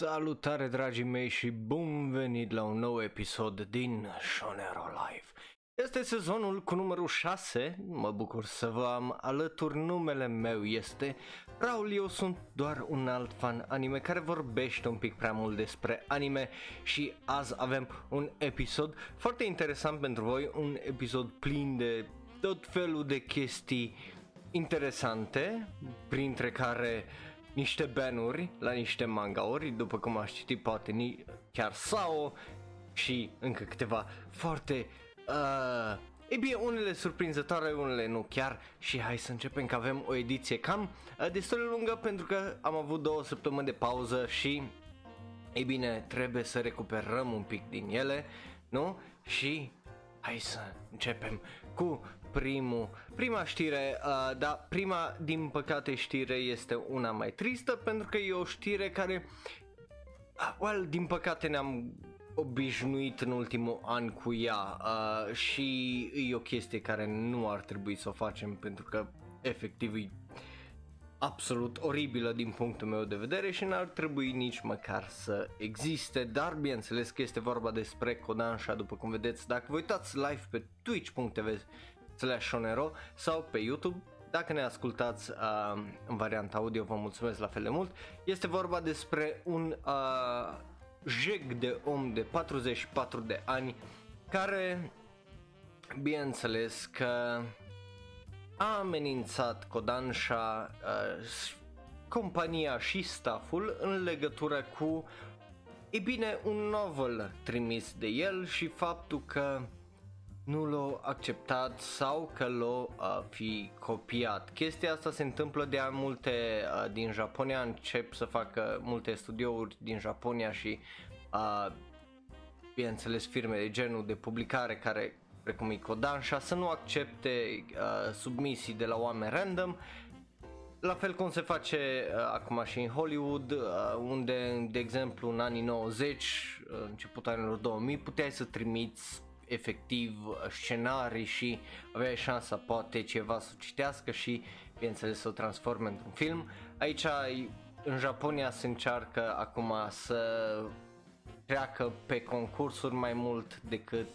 Salutare dragii mei și bun venit la un nou episod din Shonero Live. Este sezonul cu numărul 6, mă bucur să vă am alături, numele meu este Raul, eu sunt doar un alt fan anime care vorbește un pic prea mult despre anime și azi avem un episod foarte interesant pentru voi, un episod plin de tot felul de chestii interesante, printre care niște banuri la niște mangauri, după cum aș citi poate ni- chiar Sao și încă câteva foarte uh, e bine, unele surprinzătoare, unele nu chiar și hai să începem că avem o ediție cam uh, destul de lungă pentru că am avut două săptămâni de pauză și ei bine, trebuie să recuperăm un pic din ele, nu? Și hai să începem cu primul, prima știre, uh, dar prima, din păcate, știre este una mai tristă pentru că e o știre care, uh, well, din păcate ne-am obișnuit în ultimul an cu ea uh, și e o chestie care nu ar trebui să o facem pentru că efectiv e absolut oribilă din punctul meu de vedere și n-ar trebui nici măcar să existe, dar bineînțeles că este vorba despre Kodansha, după cum vedeți, dacă vă uitați live pe twitch.tv slash shonero sau pe YouTube, dacă ne ascultați uh, în varianta audio, vă mulțumesc la fel de mult. Este vorba despre un uh, jeg de om de 44 de ani care, bineînțeles că a amenințat Kodansha, uh, compania și stafful în legătură cu, e bine, un novel trimis de el și faptul că nu l-au acceptat sau că l-au uh, fi copiat. Chestia asta se întâmplă de multe uh, din Japonia, încep să facă multe studiouri din Japonia și uh, bineînțeles firme de genul de publicare care precum e Kodansha să nu accepte uh, submisii de la oameni random la fel cum se face uh, acum și în Hollywood, uh, unde, de exemplu, în anii 90, uh, începutul anilor 2000, puteai să trimiți efectiv scenarii și aveai șansa poate ceva să o citească și bineînțeles să o transforme într-un film. Aici în Japonia se încearcă acum să treacă pe concursuri mai mult decât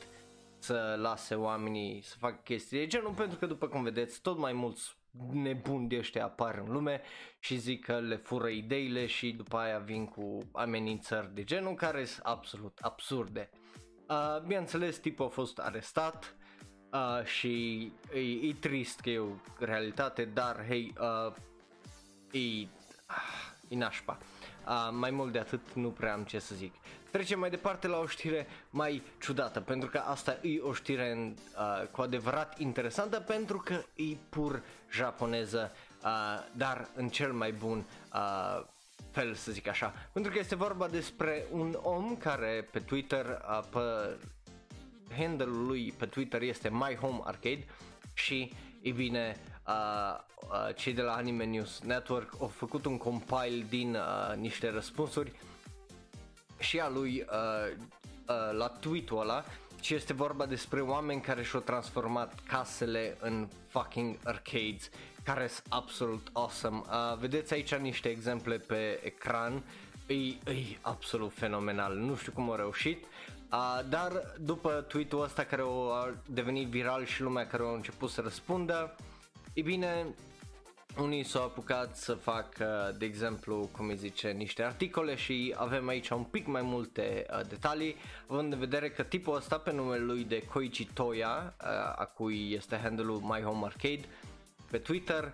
să lase oamenii să facă chestii de genul pentru că după cum vedeți tot mai mulți nebuni de ăștia apar în lume și zic că le fură ideile și după aia vin cu amenințări de genul care sunt absolut absurde. Uh, bineînțeles, tipul a fost arestat uh, și e, e trist că e o realitate, dar hei, uh, e, uh, e nașpa. Uh, mai mult de atât nu prea am ce să zic. Trecem mai departe la o știre mai ciudată, pentru că asta e o știre uh, cu adevărat interesantă, pentru că e pur japoneză, uh, dar în cel mai bun uh, fel să zic așa, pentru că este vorba despre un om care pe Twitter, uh, pe handle-ul lui pe Twitter este My Home Arcade și, e bine, uh, uh, cei de la Anime News Network au făcut un compile din uh, niște răspunsuri și a lui uh, uh, la tweet-ul ăla și este vorba despre oameni care și-au transformat casele în fucking arcades care sunt absolut awesome. Uh, vedeți aici niște exemple pe ecran, e, e absolut fenomenal, nu știu cum au reușit, uh, dar după tweet-ul ăsta care a devenit viral și lumea care a început să răspundă, e bine, unii s-au apucat să facă, de exemplu, cum îi zice, niște articole și avem aici un pic mai multe uh, detalii, având în vedere că tipul ăsta pe numele lui de Koichi Toya, uh, a cui este handle-ul My Home Arcade, pe Twitter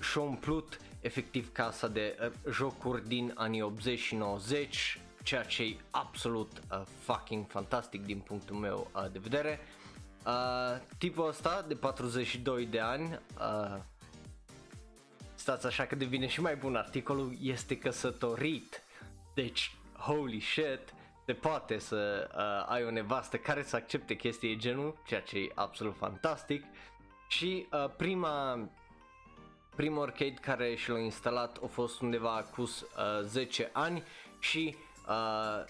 și-a umplut efectiv casa de uh, jocuri din anii 80 și 90, ceea ce e absolut uh, fucking fantastic din punctul meu uh, de vedere. Uh, tipul ăsta de 42 de ani, uh, stați așa că devine și mai bun articolul, este căsătorit. Deci, holy shit, te poate să uh, ai o nevastă care să accepte chestii de genul, ceea ce e absolut fantastic. Și uh, prima primul arcade care și l-a instalat a fost undeva acus uh, 10 ani și uh,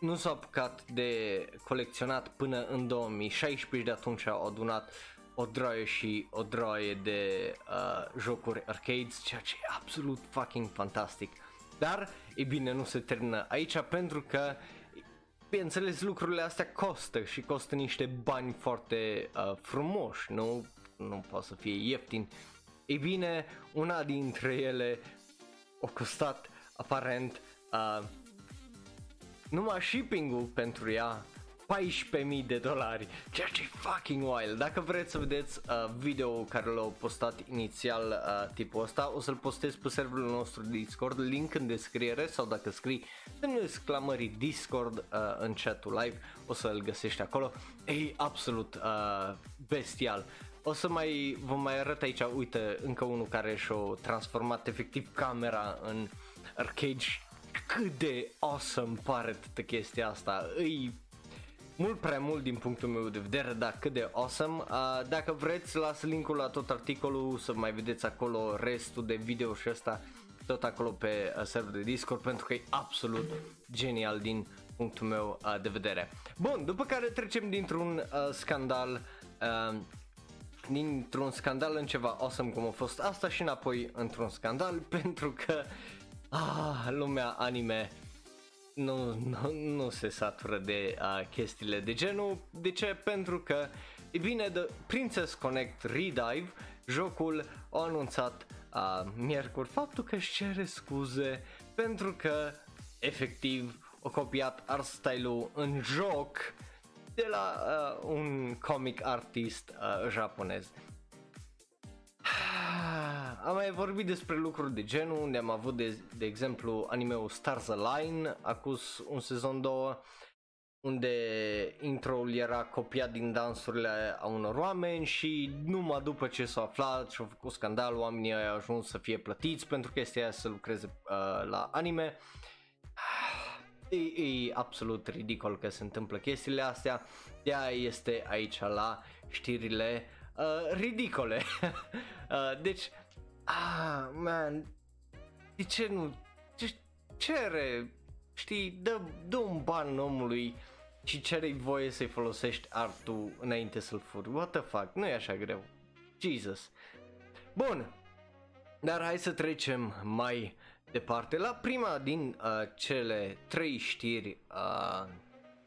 nu s-a apucat de colecționat până în 2016 de atunci au adunat o droaie și o droaie de uh, jocuri arcades, ceea ce e absolut fucking fantastic. Dar, e bine, nu se termină aici pentru că bineînțeles lucrurile astea costă și costă niște bani foarte uh, frumoși, nu, nu poate să fie ieftin. Ei bine, una dintre ele a costat aparent uh, numai shipping-ul pentru ea 14.000 de dolari, ceea ce e fucking wild. Dacă vreți să vedeți uh, video care l-au postat inițial uh, tipul ăsta, o să-l postez pe serverul nostru Discord, link în descriere sau dacă scrii semnul exclamării Discord uh, în chatul live, o să-l găsești acolo. E absolut uh, bestial. O să mai vă mai arăt aici, uite, încă unul care și-a transformat efectiv camera în arcade cât de awesome pare toată chestia asta. Îi mult prea mult din punctul meu de vedere, dar cât de awesome. Uh, dacă vreți, las linkul la tot articolul să mai vedeți acolo restul de video și ăsta tot acolo pe uh, server de Discord pentru că e absolut genial din punctul meu uh, de vedere. Bun, după care trecem dintr-un uh, scandal uh, dintr-un scandal în ceva awesome cum a fost asta și înapoi într-un scandal pentru că ah, lumea anime nu, nu, nu se satură de uh, chestiile de genul. De ce? Pentru că, e bine, The Princess Connect Redive, jocul a anunțat uh, miercuri faptul că își cere scuze pentru că, efectiv, a copiat art style-ul în joc de la uh, un comic artist uh, japonez. Am mai vorbit despre lucruri de genul, unde am avut de, de exemplu anime-ul Stars Align, acus un sezon 2, unde intro-ul era copiat din dansurile a unor oameni și numai după ce s-a aflat și au făcut scandal, oamenii au ajuns să fie plătiți pentru chestia aia să lucreze uh, la anime. E, e absolut ridicol că se întâmplă chestiile astea, de este aici la știrile uh, ridicole. uh, deci, ah, man, de ce nu, ce cere, știi, dă, dă un ban omului și cere voie să-i folosești artul înainte să-l furi. What the fuck, nu e așa greu. Jesus. Bun, dar hai să trecem mai departe la prima din uh, cele trei știri uh,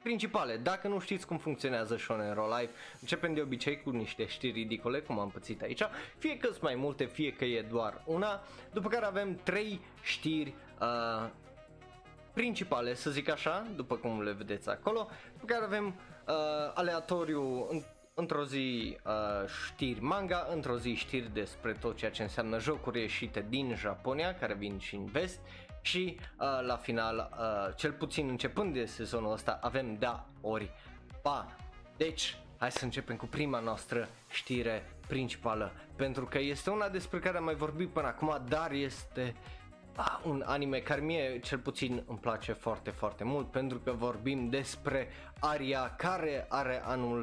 principale. Dacă nu știți cum funcționează Shonen Roll Life, începem de obicei cu niște știri ridicole, cum am pățit aici, fie că sunt mai multe, fie că e doar una, după care avem trei știri uh, principale, să zic așa, după cum le vedeți acolo, după care avem uh, aleatoriu în, într-o zi uh, știri manga, într-o zi știri despre tot ceea ce înseamnă jocuri ieșite din Japonia, care vin și în vest, și uh, la final, uh, cel puțin începând de sezonul ăsta, avem da ori pa. Deci, hai să începem cu prima noastră știre principală, pentru că este una despre care am mai vorbit până acum, dar este ah, un anime care mie cel puțin îmi place foarte, foarte mult, pentru că vorbim despre Aria care are anul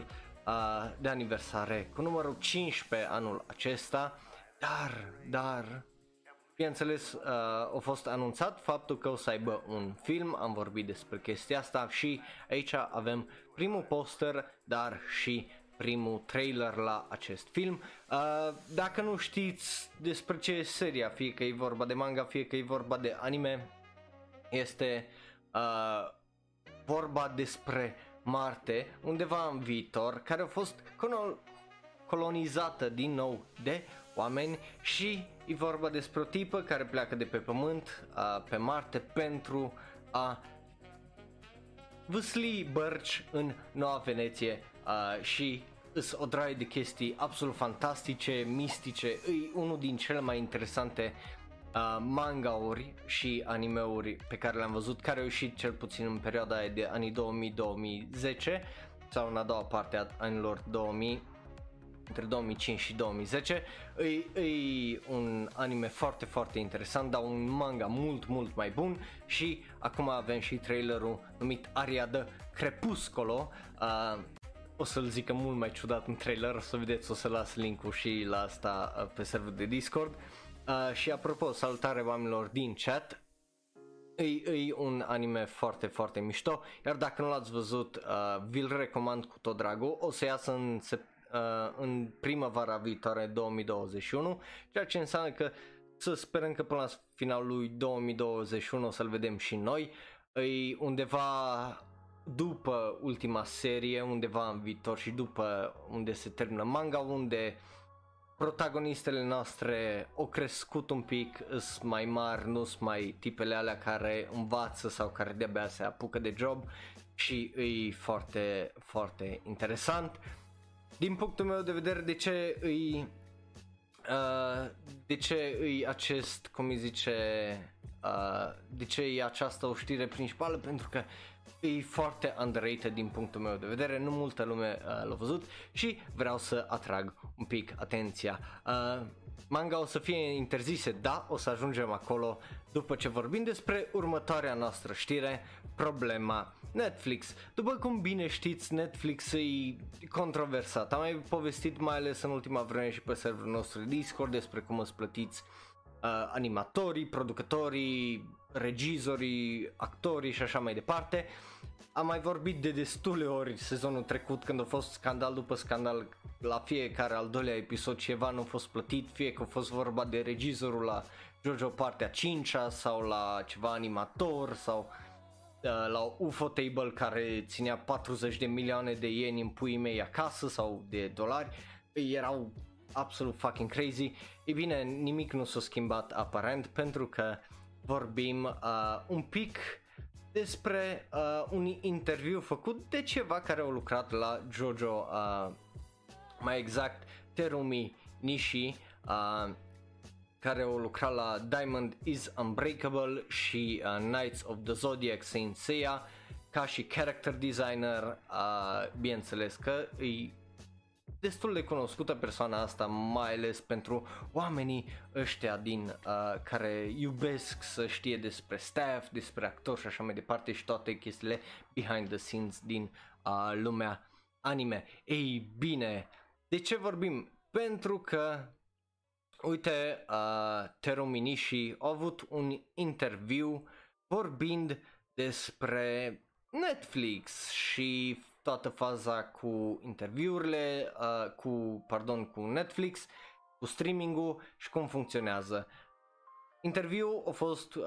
uh, de aniversare cu numărul 15 anul acesta, dar, dar, Bineînțeles, uh, a fost anunțat faptul că o să aibă un film, am vorbit despre chestia asta și aici avem primul poster, dar și primul trailer la acest film. Uh, dacă nu știți despre ce e seria, fie că e vorba de manga, fie că e vorba de anime, este uh, vorba despre Marte, undeva în viitor, care a fost colonizată din nou de oameni și e vorba despre o tipă care pleacă de pe pământ a, pe Marte pentru a vâsli bărci în Noua Veneție a, și îs o draie de chestii absolut fantastice, mistice, e unul din cele mai interesante uh, manga-uri și anime-uri pe care le-am văzut, care au ieșit cel puțin în perioada de anii 2000-2010 sau în a doua parte a anilor 2000 între 2005 și 2010. E, e un anime foarte, foarte interesant, dar un manga mult, mult mai bun și acum avem și trailerul numit Aria de Crepuscolo. Uh, o să-l zică mult mai ciudat în trailer, o să vedeți, o să las linkul și la asta uh, pe serverul de Discord. Uh, și apropo, salutare oamenilor din chat, E, e un anime foarte, foarte mișto, iar dacă nu l-ați văzut, uh, vi-l recomand cu tot dragul. O să iasă în sep- uh, în primăvara viitoare 2021, ceea ce înseamnă că să sperăm că până la finalul lui 2021 o să-l vedem și noi. E undeva după ultima serie, undeva în viitor și după unde se termină manga, unde protagonistele noastre au crescut un pic, sunt mai mari, nu sunt mai tipele alea care învață sau care de-abia se apucă de job și e foarte, foarte interesant. Din punctul meu de vedere, de ce îi uh, de ce îi acest, cum îi zice, uh, de ce e această o știre principală? Pentru că e foarte underrated din punctul meu de vedere, nu multă lume uh, l-a văzut și vreau să atrag un pic atenția. Uh, manga o să fie interzise, da, o să ajungem acolo după ce vorbim despre următoarea noastră știre, problema Netflix. După cum bine știți, Netflix e controversat. Am mai povestit mai ales în ultima vreme și pe serverul nostru Discord despre cum îți plătiți uh, animatorii, producătorii, regizorii, actorii și așa mai departe. Am mai vorbit de destule ori sezonul trecut când a fost scandal după scandal la fiecare al doilea episod ceva nu a fost plătit, fie că a fost vorba de regizorul la Jojo partea 5 sau la ceva animator sau uh, la UFO Table care ținea 40 de milioane de ieni în puii mei acasă sau de dolari, erau absolut fucking crazy. E bine, nimic nu s-a schimbat aparent pentru că vorbim uh, un pic despre uh, un interviu făcut de ceva care au lucrat la Jojo, uh, mai exact Terumi Nishi, uh, care au lucrat la Diamond is Unbreakable și uh, Knights of the Zodiac Saint Seiya ca și character designer, uh, bineînțeles că îi destul de cunoscută persoana asta, mai ales pentru oamenii ăștia din uh, care iubesc să știe despre staff, despre actori și așa mai departe și toate chestiile behind the scenes din uh, lumea anime. Ei bine, de ce vorbim? Pentru că Uite, uh, Teru Minishi a avut un interviu vorbind despre Netflix și toată faza cu interviurile, uh, cu, pardon, cu Netflix, cu streaming-ul și cum funcționează. Interviul a fost uh,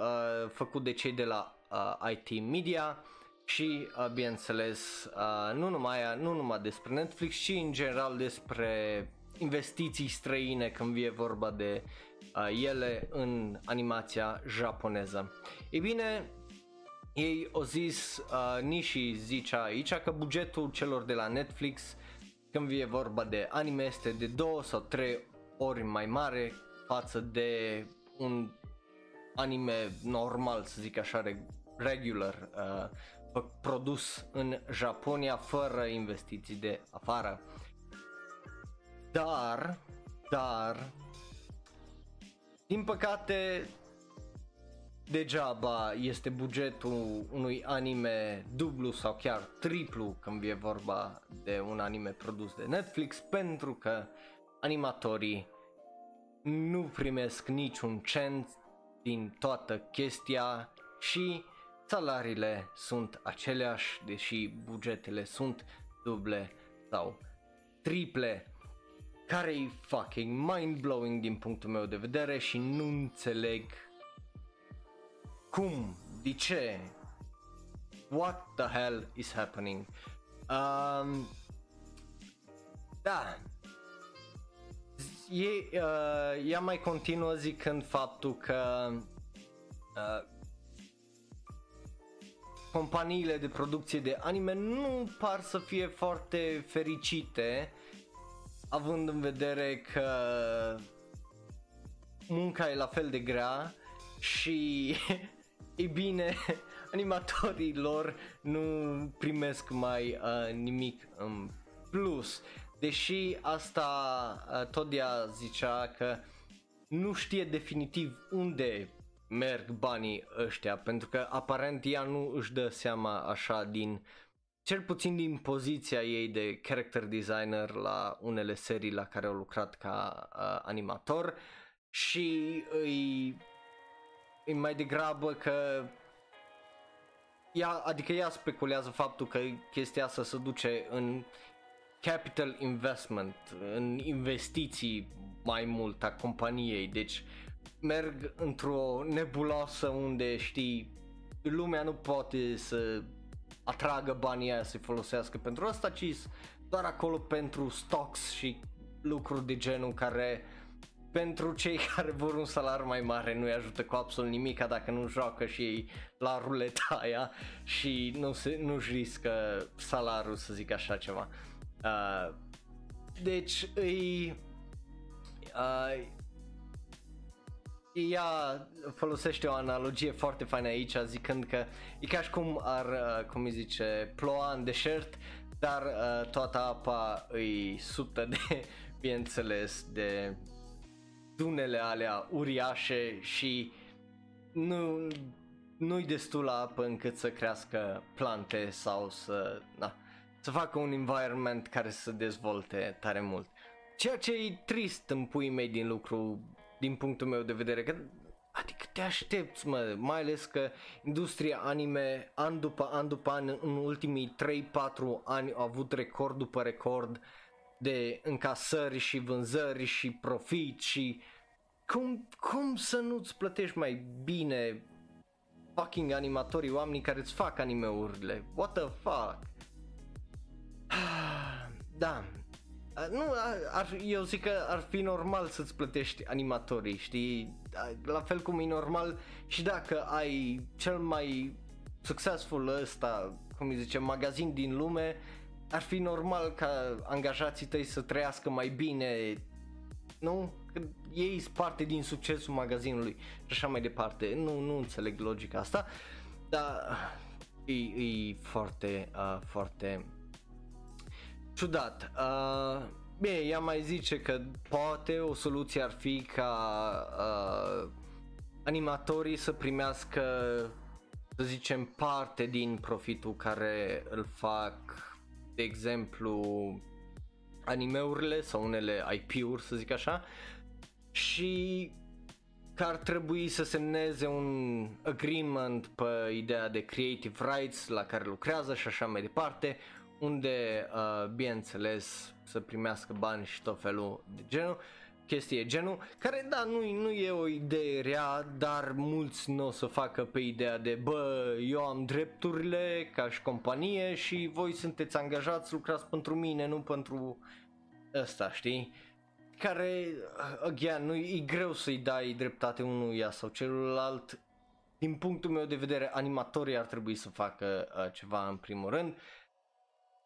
făcut de cei de la uh, IT Media și, uh, bineînțeles, uh, nu, numai, nu numai despre Netflix, ci în general despre investiții străine când vine vorba de uh, ele în animația japoneză. Ei bine, ei au zis, uh, Nishi zicea aici că bugetul celor de la Netflix când vine vorba de anime este de două sau trei ori mai mare față de un anime normal, să zic așa, regular, uh, produs în Japonia fără investiții de afară. Dar, dar, din păcate, degeaba este bugetul unui anime dublu sau chiar triplu când e vorba de un anime produs de Netflix pentru că animatorii nu primesc niciun cent din toată chestia și salariile sunt aceleași deși bugetele sunt duble sau triple. Care e fucking mind-blowing din punctul meu de vedere și nu înțeleg cum, de ce, what the hell is happening. Um, da, e, uh, ea mai continuă zicând faptul că uh, companiile de producție de anime nu par să fie foarte fericite având în vedere că munca e la fel de grea și e bine, animatorii lor nu primesc mai uh, nimic în plus. Deși asta uh, tot ea zicea că nu știe definitiv unde merg banii ăștia, pentru că aparent ea nu își dă seama așa din cel puțin din poziția ei de character designer la unele serii la care au lucrat ca uh, animator și îi, îi mai degrabă că ea, adică ea speculează faptul că chestia asta se duce în capital investment, în investiții mai mult a companiei, deci merg într-o nebulosă unde știi lumea nu poate să atragă banii aia să-i folosească pentru asta, ci doar acolo pentru stocks și lucruri de genul care pentru cei care vor un salar mai mare nu-i ajută cu absolut nimic dacă nu joacă și ei la ruleta aia și nu se, nu-și riscă salarul să zic așa ceva. Uh, deci îi uh, ea folosește o analogie foarte faină aici zicând că e ca și cum ar, uh, cum îi zice, ploua în deșert dar uh, toată apa îi sută de, bineînțeles, de dunele alea uriașe și nu, nu-i destul apă încât să crească plante sau să, na, să facă un environment care să dezvolte tare mult. Ceea ce e trist în puii mei din lucru, din punctul meu de vedere, că Adică te aștepți, mă, mai ales că industria anime an după an după an în ultimii 3-4 ani au avut record după record de încasări și vânzări și profit și cum, cum să nu-ți plătești mai bine fucking animatorii, oamenii care îți fac animeurile? What the fuck? Da, nu, ar, eu zic că ar fi normal să-ți plătești animatorii, știi? La fel cum e normal și dacă ai cel mai succesful ăsta, cum îi zice, magazin din lume, ar fi normal ca angajații tăi să trăiască mai bine, nu? Că ei sunt parte din succesul magazinului și așa mai departe. Nu, nu înțeleg logica asta, dar e, e foarte, uh, foarte ciudat. Uh, bine, ea mai zice că poate o soluție ar fi ca uh, animatorii să primească, să zicem, parte din profitul care îl fac, de exemplu, animeurile sau unele IP-uri, să zic așa, și că ar trebui să semneze un agreement pe ideea de creative rights la care lucrează și așa mai departe, unde, uh, bineînțeles, să primească bani și tot felul de genul, chestie genul, care da, nu, nu e o idee rea, dar mulți nu o să facă pe ideea de bă, eu am drepturile ca și companie și voi sunteți angajați, lucrați pentru mine, nu pentru ăsta, știi? Care, again, nu e greu să-i dai dreptate unuia sau celuilalt. Din punctul meu de vedere, animatorii ar trebui să facă uh, ceva în primul rând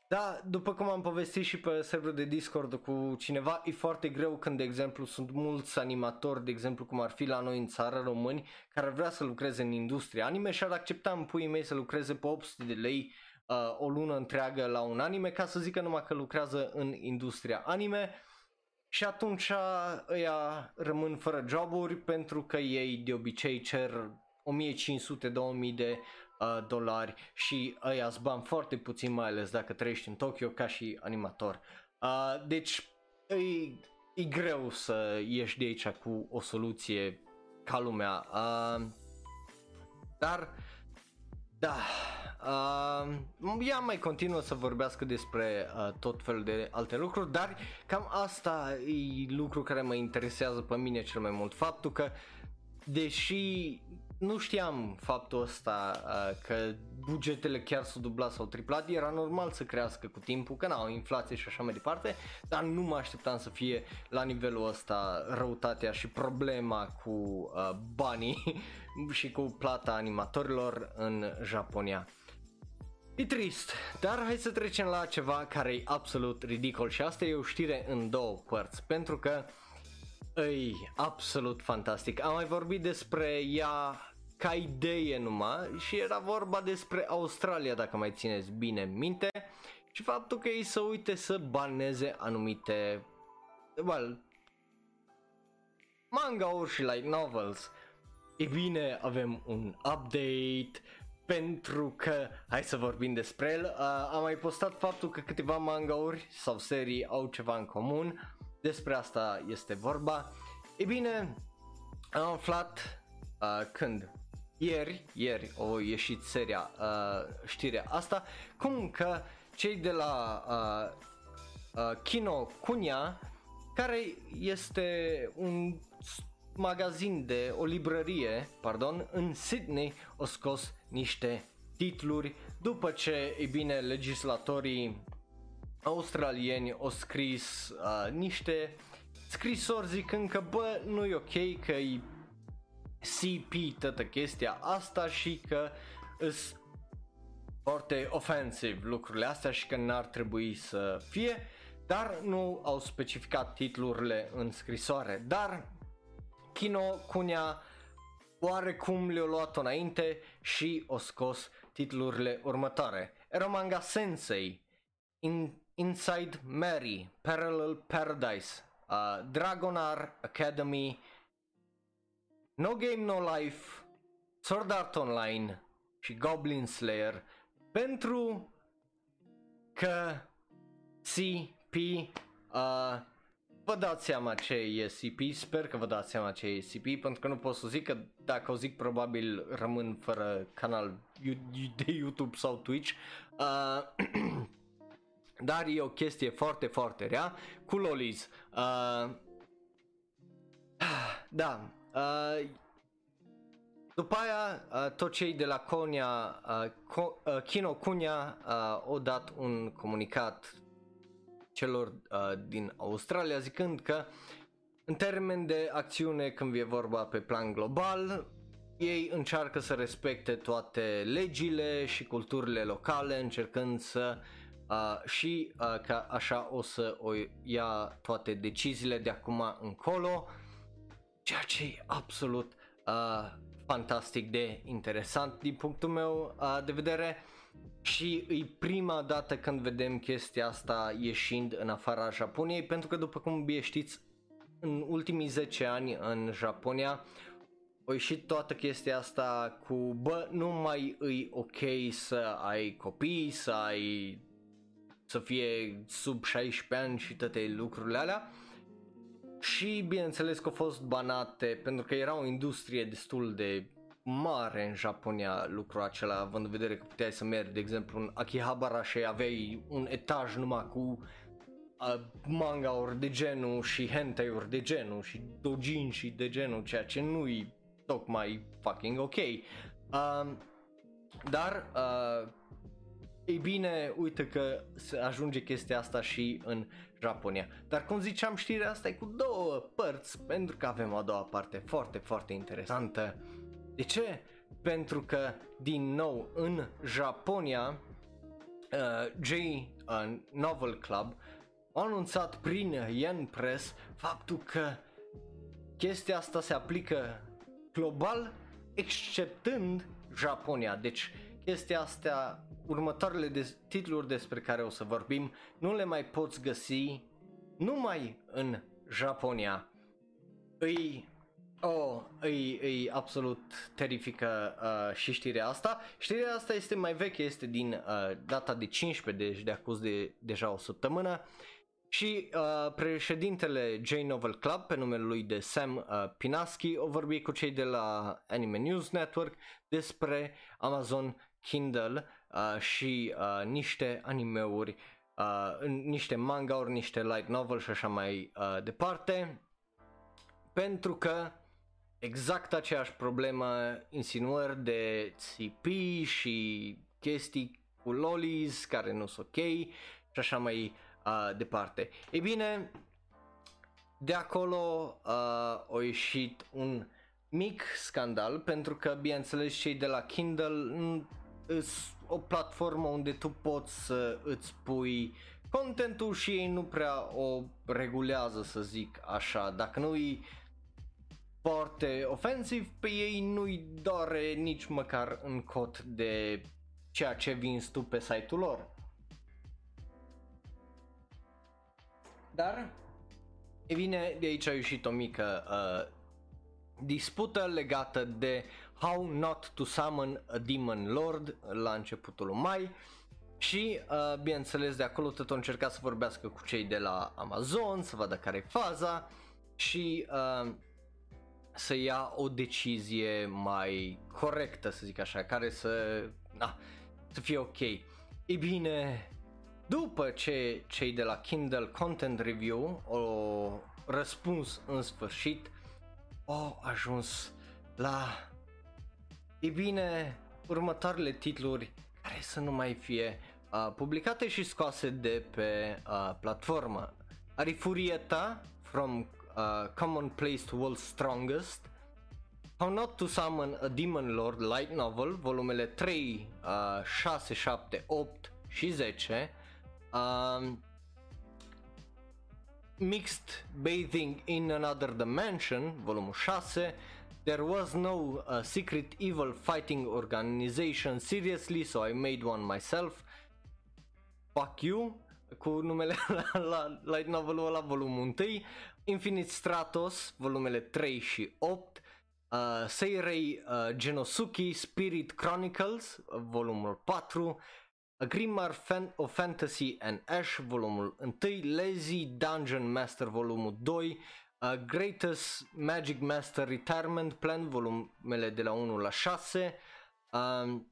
da, după cum am povestit și pe serverul de Discord cu cineva, e foarte greu când, de exemplu, sunt mulți animatori, de exemplu, cum ar fi la noi în țară români, care ar vrea să lucreze în industria anime și ar accepta în puii mei să lucreze pe 800 de lei uh, o lună întreagă la un anime, ca să zică numai că lucrează în industria anime. Și atunci ăia rămân fără joburi pentru că ei de obicei cer 1500-2000 de uh, dolari și ăia îți bani foarte puțin mai ales dacă trăiești în Tokyo ca și animator. Uh, deci e, e greu să ieși de aici cu o soluție ca lumea. Uh, dar da, uh, ea mai continuă să vorbească despre uh, tot felul de alte lucruri, dar cam asta e lucru care mă interesează pe mine cel mai mult. Faptul că deși nu știam faptul ăsta uh, că bugetele chiar s-au dublat sau triplat, era normal să crească cu timpul, că n-au inflație și așa mai departe, dar nu mă așteptam să fie la nivelul ăsta răutatea și problema cu uh, banii și cu plata animatorilor în Japonia. E trist, dar hai să trecem la ceva care e absolut ridicol și asta e o știre în două părți, pentru că ei, absolut fantastic. Am mai vorbit despre ea ca idee numai și era vorba despre Australia, dacă mai țineți bine minte, și faptul că ei să uite să baneze anumite, well, manga-uri și light novels. E bine, avem un update pentru că, hai să vorbim despre el, uh, am mai postat faptul că câteva manga-uri sau serii au ceva în comun, despre asta este vorba. E bine, am aflat uh, când? Ieri, ieri o ieșit seria, uh, știrea asta, cum că cei de la uh, uh, Kino Kunya, care este un magazin de o librărie, pardon, în Sydney au scos niște titluri după ce, e bine, legislatorii australieni au scris uh, niște scrisori zicând că bă, nu e ok, că e CP toată chestia asta și că îs foarte ofensiv lucrurile astea și că n-ar trebui să fie, dar nu au specificat titlurile în scrisoare. Dar Kino Kunia oarecum le-a luat înainte și o scos titlurile următoare. Eromanga Sensei, In, Inside Mary, Parallel Paradise, uh, Dragonar Academy, No Game No Life, Sword Art Online și Goblin Slayer pentru că CP uh, vă dați seama ce e CP, sper că vă dați seama ce e CP, pentru că nu pot să zic că dacă o zic probabil rămân fără canal de YouTube sau Twitch. Uh, dar e o chestie foarte, foarte rea cu lolis. Uh, da, uh, după aia, uh, tot cei de la Konya, uh, uh, Kino Kunya uh, au dat un comunicat celor uh, din Australia zicând că în termen de acțiune când e vorba pe plan global, ei încearcă să respecte toate legile și culturile locale, încercând să uh, și uh, ca așa o să o ia toate deciziile de acum încolo, ceea ce e absolut uh, fantastic de interesant din punctul meu uh, de vedere. Și e prima dată când vedem chestia asta ieșind în afara Japoniei pentru că după cum bine știți în ultimii 10 ani în Japonia a ieșit toată chestia asta cu bă nu mai e ok să ai copii, să ai să fie sub 16 ani și toate lucrurile alea și bineînțeles că au fost banate pentru că era o industrie destul de mare în Japonia lucrul acela, având în vedere că puteai să mergi, de exemplu, în Akihabara și aveai un etaj numai cu uh, manga-uri de genul și hentai-uri de genul și dojin și de genul, ceea ce nu-i tocmai fucking ok. Uh, dar, uh, ei bine, uite că se ajunge chestia asta și în Japonia. Dar cum ziceam, știrea asta e cu două părți, pentru că avem o a doua parte foarte, foarte interesantă. De ce? Pentru că, din nou, în Japonia, uh, J uh, Novel Club a anunțat prin Yen Press faptul că chestia asta se aplică global, exceptând Japonia. Deci, chestia asta, următoarele de- titluri despre care o să vorbim, nu le mai poți găsi numai în Japonia. Îi Oh, e, e absolut terifică uh, și știrea asta. Știrea asta este mai veche, este din uh, data de 15, deci de acuz de deja o săptămână. Și uh, președintele J Novel Club, pe numele lui de Sam uh, Pinaski, o vorbi cu cei de la Anime News Network despre Amazon Kindle uh, și uh, niște animeuri, uh, niște manga-uri, niște light novel și așa mai uh, departe. Pentru că exact aceeași problemă, insinuări de CP și chestii cu lolis care nu sunt ok și așa mai uh, departe. Ei bine, de acolo uh, a ieșit un mic scandal pentru că, bineînțeles, cei de la Kindle sunt o platformă unde tu poți să îți pui contentul și ei nu prea o regulează, să zic așa. Dacă nu i foarte ofensiv, pe ei nu-i doare nici măcar în cot de ceea ce vinzi tu pe site-ul lor. Dar, e bine, de aici a ieșit o mică uh, dispută legată de How Not to Summon a Demon Lord la începutul lui mai și, uh, bineînțeles, de acolo tot a încercat să vorbească cu cei de la Amazon, să vadă care e faza și uh, să ia o decizie mai corectă, să zic așa, care să, na, să fie ok. E bine, după ce cei de la Kindle Content Review au răspuns în sfârșit, au ajuns la, e bine, următoarele titluri care să nu mai fie uh, publicate și scoase de pe uh, platformă. Arifurieta from uh, Commonplace to World's Strongest, How Not to Summon a Demon Lord Light Novel, volumele 3, uh, 6, 7, 8 și 10, uh, Mixed Bathing in Another Dimension, volumul 6, There was no uh, secret evil fighting organization. Seriously, so I made one myself. Fuck you, cu numele la, la light novelul ăla, volumul 1, Infinite Stratos, volumele 3 și 8, uh, Seirei uh, Genosuke Spirit Chronicles, volumul 4, A Grimmar Fan- of Fantasy and Ash, volumul 1, Lazy Dungeon Master, volumul 2, uh, Greatest Magic Master Retirement Plan, volumele de la 1 la 6, um,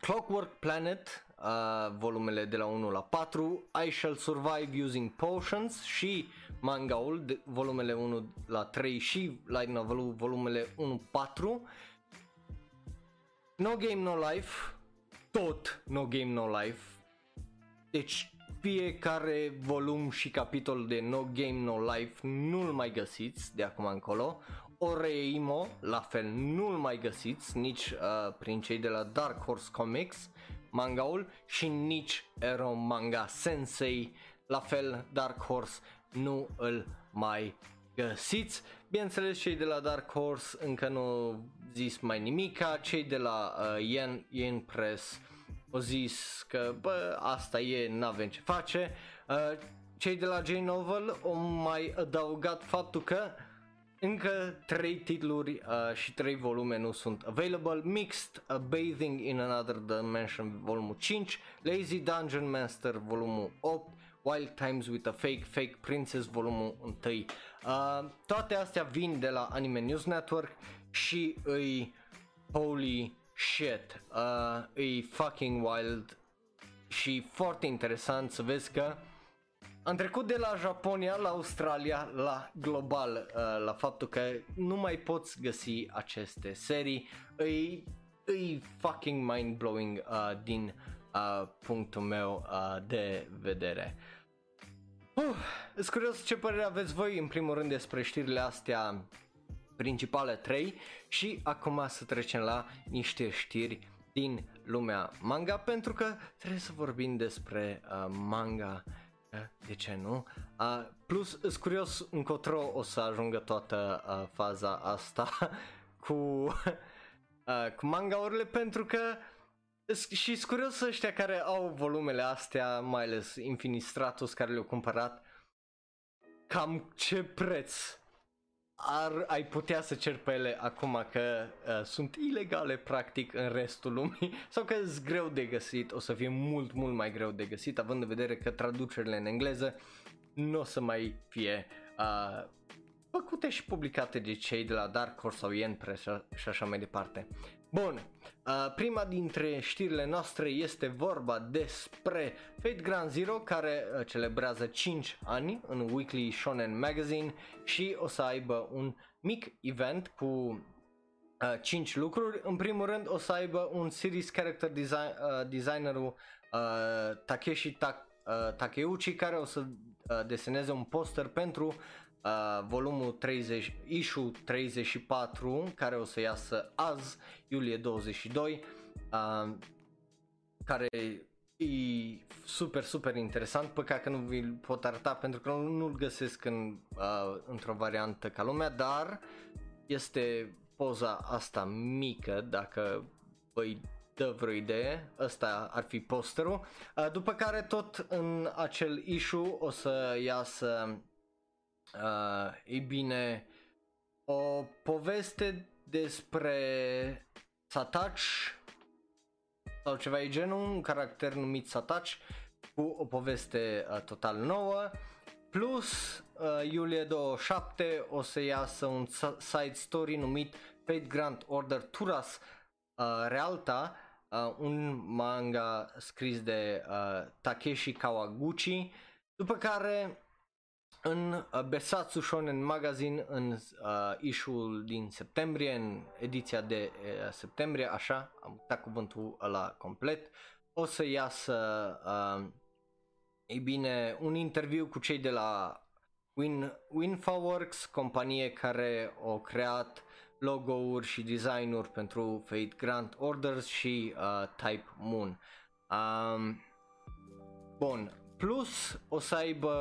Clockwork Planet, uh, volumele de la 1 la 4, I Shall Survive Using Potions și mangaul, de, volumele 1 la 3 și light novelul, volumele 1-4. No Game No Life, tot No Game No Life. Deci fiecare volum și capitol de No Game No Life nu-l mai găsiți de acum încolo. Oreimo, la fel, nu-l mai găsiți nici uh, prin cei de la Dark Horse Comics, mangaul, și nici Ero Manga Sensei, la fel Dark Horse nu îl mai găsiți. Bineînțeles, cei de la Dark Horse încă nu zis mai nimica, cei de la uh, Yen, Yen Press au zis că bă, asta e, n-avem ce face. Uh, cei de la J-Novel au mai adăugat faptul că încă 3 titluri uh, și 3 volume nu sunt available. Mixed uh, Bathing in Another Dimension volumul 5, Lazy Dungeon Master volumul 8, Wild Times with a Fake Fake Princess volumul 1. Uh, toate astea vin de la Anime News Network și îi holy shit, uh, e fucking wild și foarte interesant să vezi că am trecut de la Japonia la Australia la global, uh, la faptul că nu mai poți găsi aceste serii, e, e fucking mind-blowing uh, din uh, punctul meu uh, de vedere. Uh, sunt curios ce părere aveți voi în primul rând despre știrile astea principale 3 și acum să trecem la niște știri din lumea manga pentru că trebuie să vorbim despre uh, manga. De ce nu? Uh, plus, sunt curios încotro o să ajungă toată uh, faza asta cu, uh, cu mangaurile pentru că și sunt curios ăștia care au volumele astea, mai ales Infinite Stratus care le-au cumpărat, cam ce preț ar, ai putea să cer pe ele acum că uh, sunt ilegale practic în restul lumii sau că sunt greu de găsit, o să fie mult, mult mai greu de găsit având în vedere că traducerile în engleză nu o să mai fie uh, făcute și publicate de cei de la Dark Horse sau Yen Press și așa mai departe. Bun, uh, prima dintre știrile noastre este vorba despre Fate Grand Zero care uh, celebrează 5 ani în Weekly Shonen Magazine și o să aibă un mic event cu uh, 5 lucruri. În primul rând o să aibă un series character design, uh, designerul uh, Takeshi Ta- uh, Takeuchi care o să uh, deseneze un poster pentru uh, volumul 30, issue 34, care o să iasă azi, iulie 22, uh, care e super, super interesant, păcat că nu vi-l pot arăta pentru că nu-l găsesc în, uh, într-o variantă ca lumea, dar este poza asta mică, dacă îi dă vreo idee, ăsta ar fi posterul, uh, după care tot în acel issue o să iasă Uh, ei bine, o poveste despre Sataci sau ceva e genul, un caracter numit Sataci cu o poveste uh, total nouă. Plus, uh, iulie 27 o să iasă un side story numit Fate Grand Order Turas uh, Realta, uh, un manga scris de uh, Takeshi Kawaguchi, după care în uh, Besatsu Shonen Magazine în uh, issue din septembrie, în ediția de uh, septembrie, așa, am uitat cuvântul ăla complet, o să iasă, uh, ei bine, un interviu cu cei de la Win, Winfaworks, companie care au creat logo-uri și design-uri pentru Fate Grand Orders și uh, Type Moon. Um, bun, plus o să aibă,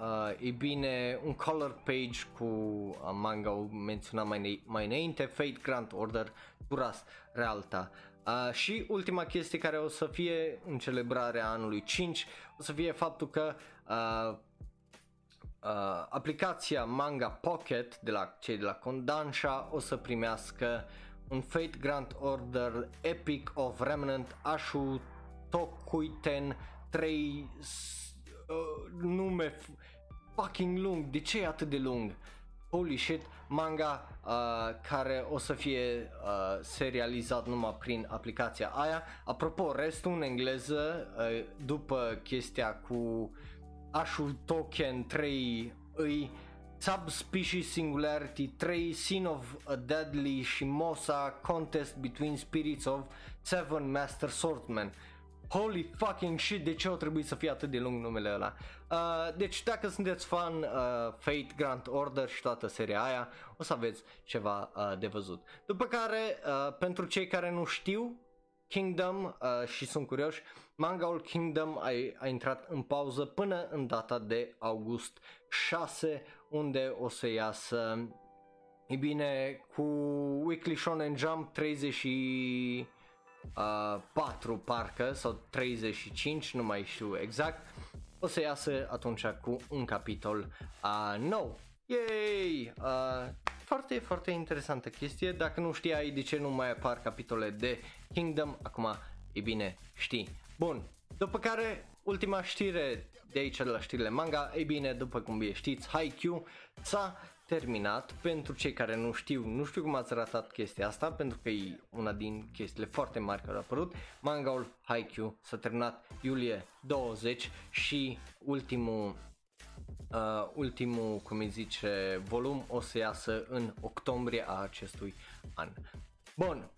uh, e bine, un color page cu uh, manga menționat mai, mai înainte, Fate Grand Order, Duras Realta. Uh, și ultima chestie care o să fie în celebrarea anului 5 o să fie faptul că uh, uh, aplicația Manga Pocket de la cei de la Kondansha o să primească un Fate Grand Order Epic of Remnant Ashu Tokuiten 3 uh, nume fucking lung. De ce e atât de lung? Holy shit, manga uh, care o să fie uh, serializat numai prin aplicația aia. Apropo, restul în engleză, uh, după chestia cu Ashu Token 3 îi Subspecies Singularity 3 Scene of a Deadly Shimosa Contest Between Spirits of Seven Master Swordmen Holy fucking shit, de ce au trebuit să fie atât de lung numele ăla? Uh, deci dacă sunteți fan uh, Fate Grand Order și toată seria aia, o să aveți ceva uh, de văzut. După care, uh, pentru cei care nu știu, Kingdom uh, și sunt curioși, mangaul Kingdom a, a intrat în pauză până în data de august 6, unde o să iasă, e bine, cu Weekly Shonen Jump 30 și uh, 4 parcă sau 35, nu mai știu exact, o să iasă atunci cu un capitol uh, nou. Yay! Uh, foarte, foarte interesantă chestie. Dacă nu știai de ce nu mai apar capitole de Kingdom, acum e bine știi. Bun, după care ultima știre de aici de la știrile manga, ei bine, după cum bine știți, Haikyuu s-a terminat, pentru cei care nu știu, nu știu cum ați ratat chestia asta, pentru că e una din chestiile foarte mari care au apărut, mangaul Haikyuu s-a terminat iulie 20 și ultimul uh, ultimul, cum îi zice, volum o să iasă în octombrie a acestui an. Bun,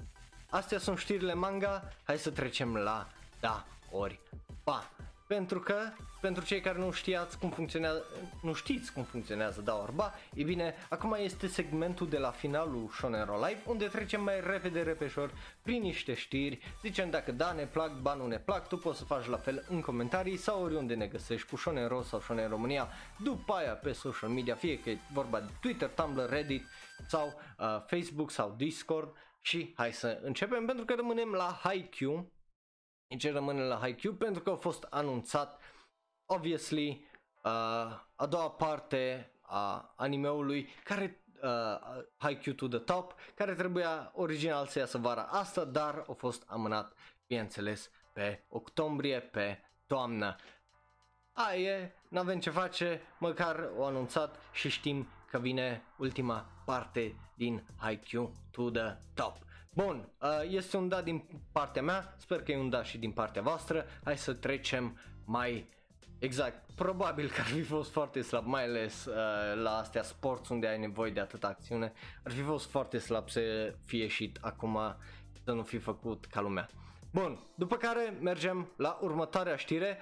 astea sunt știrile manga, hai să trecem la da ori pa. Pentru că, pentru cei care nu știați cum funcționează, nu știți cum funcționează Da Orba, e bine, acum este segmentul de la finalul Shonero Live, unde trecem mai repede, repejor, prin niște știri, zicem dacă da ne plac, ba nu ne plac, tu poți să faci la fel în comentarii sau oriunde ne găsești cu Shonero sau Shonen România, după aia pe social media, fie că e vorba de Twitter, Tumblr, Reddit sau uh, Facebook sau Discord. Și hai să începem pentru că rămânem la Haikyuu ce rămâne la Haikyuu pentru că a fost anunțat obviously uh, a doua parte a animeului care uh, Haikyuu to the Top care trebuia original să iasă vara asta dar a fost amânat bineînțeles pe octombrie pe toamnă Aia e, n-avem ce face, măcar o anunțat și știm că vine ultima parte din Haikyuu to the Top. Bun, uh, este un da din partea mea, sper că e un da și din partea voastră. Hai să trecem mai exact. Probabil că ar fi fost foarte slab, mai ales uh, la astea sports unde ai nevoie de atâta acțiune. Ar fi fost foarte slab să fie și acum să nu fi făcut ca lumea. Bun, după care mergem la următoarea știre.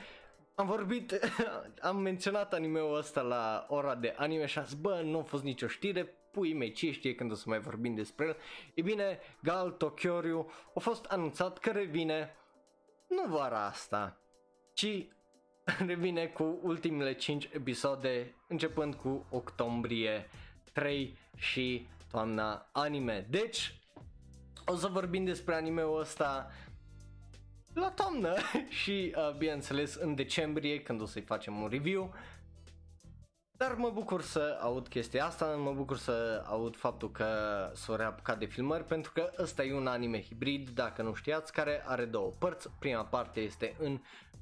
Am vorbit, am menționat animeul ăsta la ora de anime și am zis, bă, nu a fost nicio știre, pui mei, ce știe când o să mai vorbim despre el. E bine, Gal Tokyoryu a fost anunțat că revine nu vara asta, ci revine cu ultimele 5 episoade începând cu octombrie 3 și toamna anime. Deci, o să vorbim despre animeul ăsta la toamnă și, uh, bineînțeles, în decembrie când o să-i facem un review. Dar mă bucur să aud chestia asta, mă bucur să aud faptul că s-o reapucat de filmări pentru că ăsta e un anime hibrid, dacă nu știați, care are două părți. Prima parte este în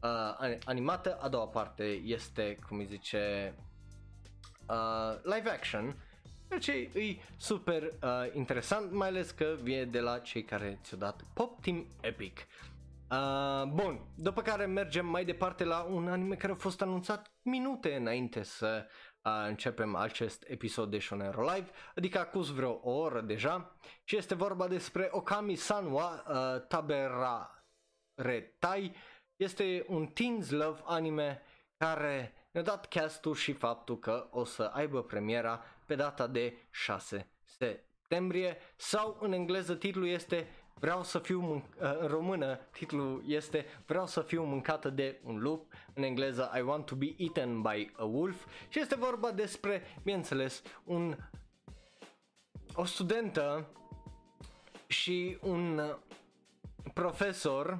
uh, animată, a doua parte este, cum îi zice, uh, live action. Deci e super uh, interesant, mai ales că vine de la cei care ți-au dat Pop Team Epic. Uh, bun, după care mergem mai departe la un anime care a fost anunțat minute înainte să începem acest episod de Shonero Live, adică acuz vreo o oră deja și este vorba despre Okami Sanwa uh, Tabera Retai. Este un teens love anime care ne-a dat castul și faptul că o să aibă premiera pe data de 6 septembrie sau în engleză titlul este Vreau să fiu mânc- uh, în română titlul este Vreau să fiu mâncată de un lup, în engleză I want to be eaten by a wolf. Și este vorba despre, bineînțeles, un o studentă și un profesor.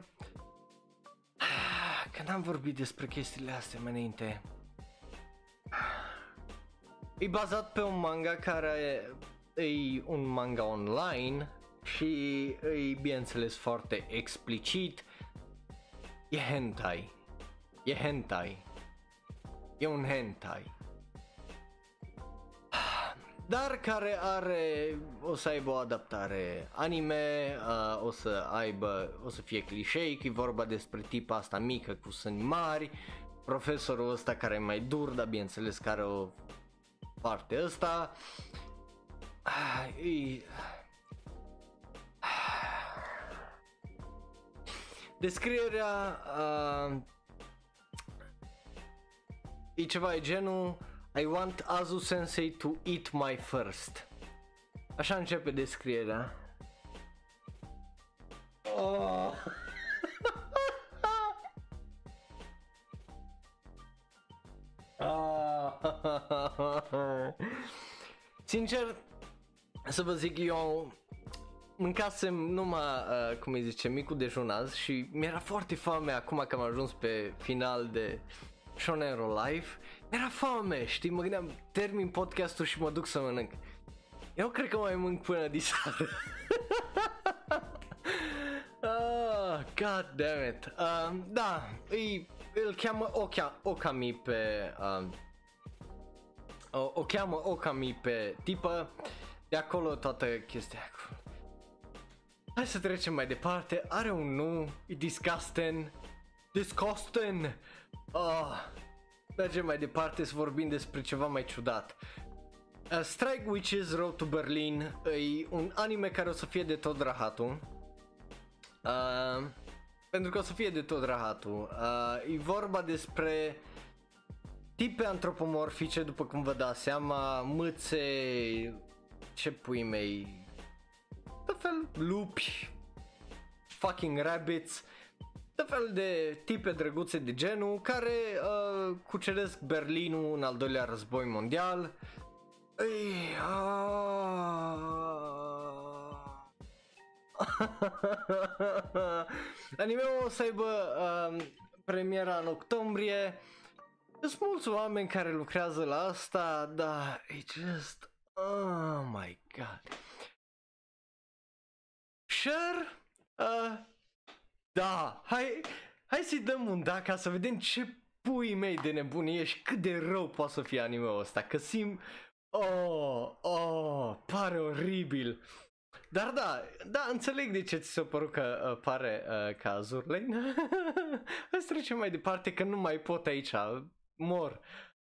Că n-am vorbit despre chestiile astea mai înainte. E bazat pe un manga care e un manga online și e bineînțeles foarte explicit. E hentai. E hentai. E un hentai. Dar care are, o să aibă o adaptare anime, uh, o să aibă, o să fie clișeic, e vorba despre tipa asta mică cu sâni mari, profesorul ăsta care e mai dur, dar bineînțeles care o parte ăsta. E... Descrierea uh, e ceva e genul I want Azu Sensei to eat my first. Așa începe descrierea. Oh. Sincer, să vă zic, eu mâncasem numai, uh, cum îi zice, micul dejun azi și mi-era foarte foame acum că am ajuns pe final de Shonero Live. Mi-era foame, știi, mă gândeam, termin podcastul și mă duc să mănânc. Eu cred că mai mănânc până diseară. oh, God damn it. Uh, da, îi, îl cheamă Oka, Okami pe... Uh, o, o cheamă Okami pe tipă, de acolo toată chestia acolo. Hai să trecem mai departe, are un nu, e disgusting, disgusting. Oh. Mergem mai departe să vorbim despre ceva mai ciudat. Uh, Strike Witches Road to Berlin e un anime care o să fie de tot rahatul. Uh, pentru că o să fie de tot rahatul. Uh, e vorba despre tipe antropomorfice, după cum vă dați seama, mâțe, ce pui mei, tot fel lupi, fucking rabbits, tot fel de tipe drăguțe de genul care uh, cuceresc Berlinul în al doilea război mondial. Ei, uh... Anime-ul o să aibă uh, premiera în octombrie. Sunt mulți oameni care lucrează la asta, dar e just... Oh my god. Sure? Uh, da, hai, hai să-i dăm un da ca să vedem ce pui mei de nebunie și cât de rău poate să fie anime-ul ăsta, că sim... Oh, oh, pare oribil. Dar da, da, înțeleg de ce ți s-a părut că uh, pare uh, ca Azurlane. Hai să trecem mai departe că nu mai pot aici, mor.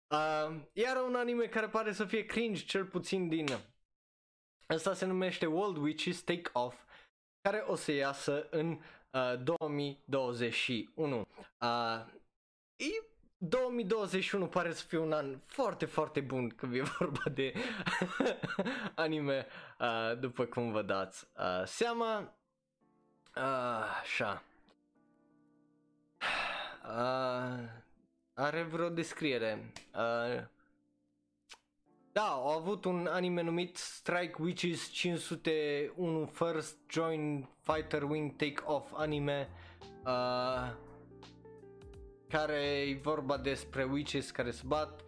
Uh, iar un anime care pare să fie cringe, cel puțin din... Asta se numește World Witches Take Off, care o să iasă în 2021. Uh, uh, 2021 pare să fie un an foarte, foarte bun când e vorba de anime, uh, după cum vă dați uh, seama. Uh, așa. Uh, are vreo descriere. Uh, da, au avut un anime numit Strike Witches 501 First Join Fighter Wing Take Off anime uh, care e vorba despre witches care se bat.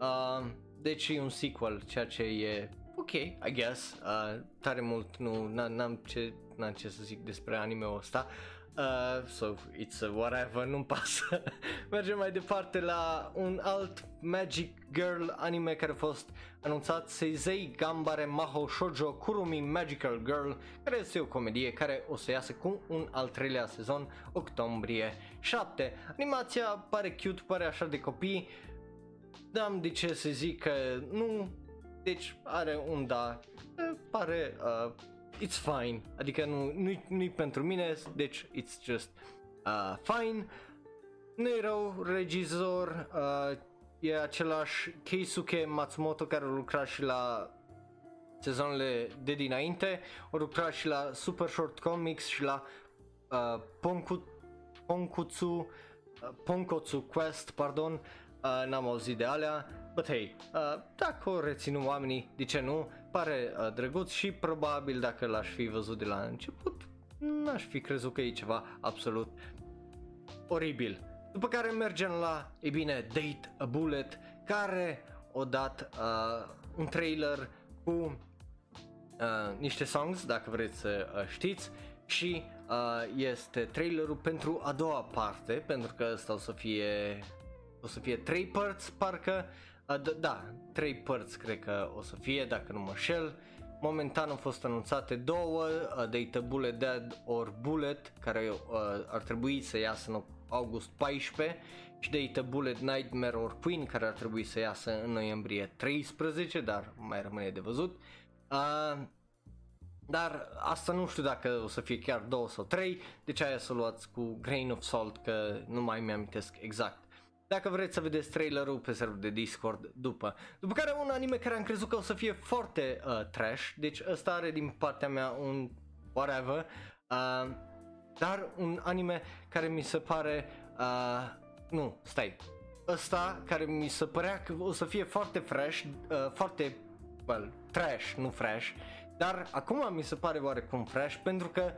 Uh, deci e un sequel, ceea ce e ok, I guess. Uh, tare mult nu, n-am ce, n-am ce să zic despre anime-ul ăsta. Uh, so, it's a whatever, nu-mi pasă. Mergem mai departe la un alt Magic Girl anime care a fost anunțat Seizei Gambare Maho Shoujo Kurumi Magical Girl care este o comedie care o să iasă cu un al treilea sezon octombrie 7. Animația pare cute, pare așa de copii. n-am de ce să zic că nu, deci are un da, pare, uh, it's fine, adică nu, nu-i, nu pentru mine, deci it's just uh, fine. Nu e rău, regizor, uh, e același Keisuke Matsumoto care a lucrat și la sezoanele de dinainte, a lucrat și la Super Short Comics și la uh, Ponku, Ponkutsu, uh, Ponkotsu Quest, pardon, uh, n-am auzit de alea, but hey, uh, dacă o reținu oamenii, de ce nu, pare uh, drăguț și probabil dacă l-aș fi văzut de la început, n-aș fi crezut că e ceva absolut oribil. După care mergem la, e bine, Date a Bullet, care o dat uh, un trailer cu uh, niște songs, dacă vreți să uh, știți, și uh, este trailerul pentru a doua parte, pentru că ăsta o să fie, o să fie trei părți, parcă, uh, d- da, trei părți cred că o să fie, dacă nu mă șel. Momentan au fost anunțate două, uh, Data Bullet Dead or Bullet, care uh, ar trebui să iasă în august 14 și Data Bullet Nightmare or Queen care ar trebui să iasă în noiembrie 13, dar mai rămâne de văzut. Uh, dar asta nu știu dacă o să fie chiar două sau trei, deci aia să luați cu grain of salt că nu mai mi-amintesc exact. Dacă vreți să vedeți trailerul pe serverul de Discord după. După care un anime care am crezut că o să fie foarte uh, trash, deci ăsta are din partea mea un whatever, uh, dar un anime care mi se pare, uh, nu, stai, ăsta care mi se părea că o să fie foarte fresh, uh, foarte, well, trash, nu fresh, dar acum mi se pare oarecum fresh pentru că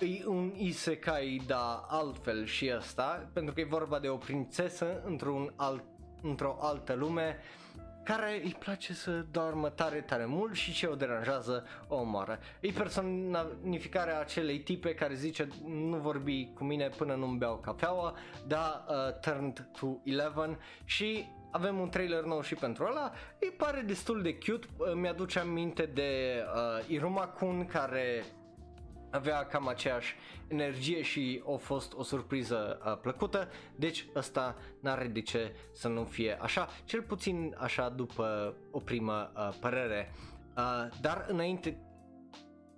e un isekai, da, altfel și asta, pentru că e vorba de o prințesă într-un alt, într-o altă lume care îi place să doarmă tare, tare mult și ce o deranjează o omoară. E personificarea acelei tipe care zice nu vorbi cu mine până nu-mi beau cafeaua, da, uh, turned to 11 și avem un trailer nou și pentru ăla, îi pare destul de cute, uh, mi-aduce aminte de uh, Iruma Kun care avea cam aceeași energie și a fost o surpriză uh, plăcută, deci ăsta n-are de ce să nu fie așa, cel puțin așa după o primă uh, părere. Uh, dar înainte,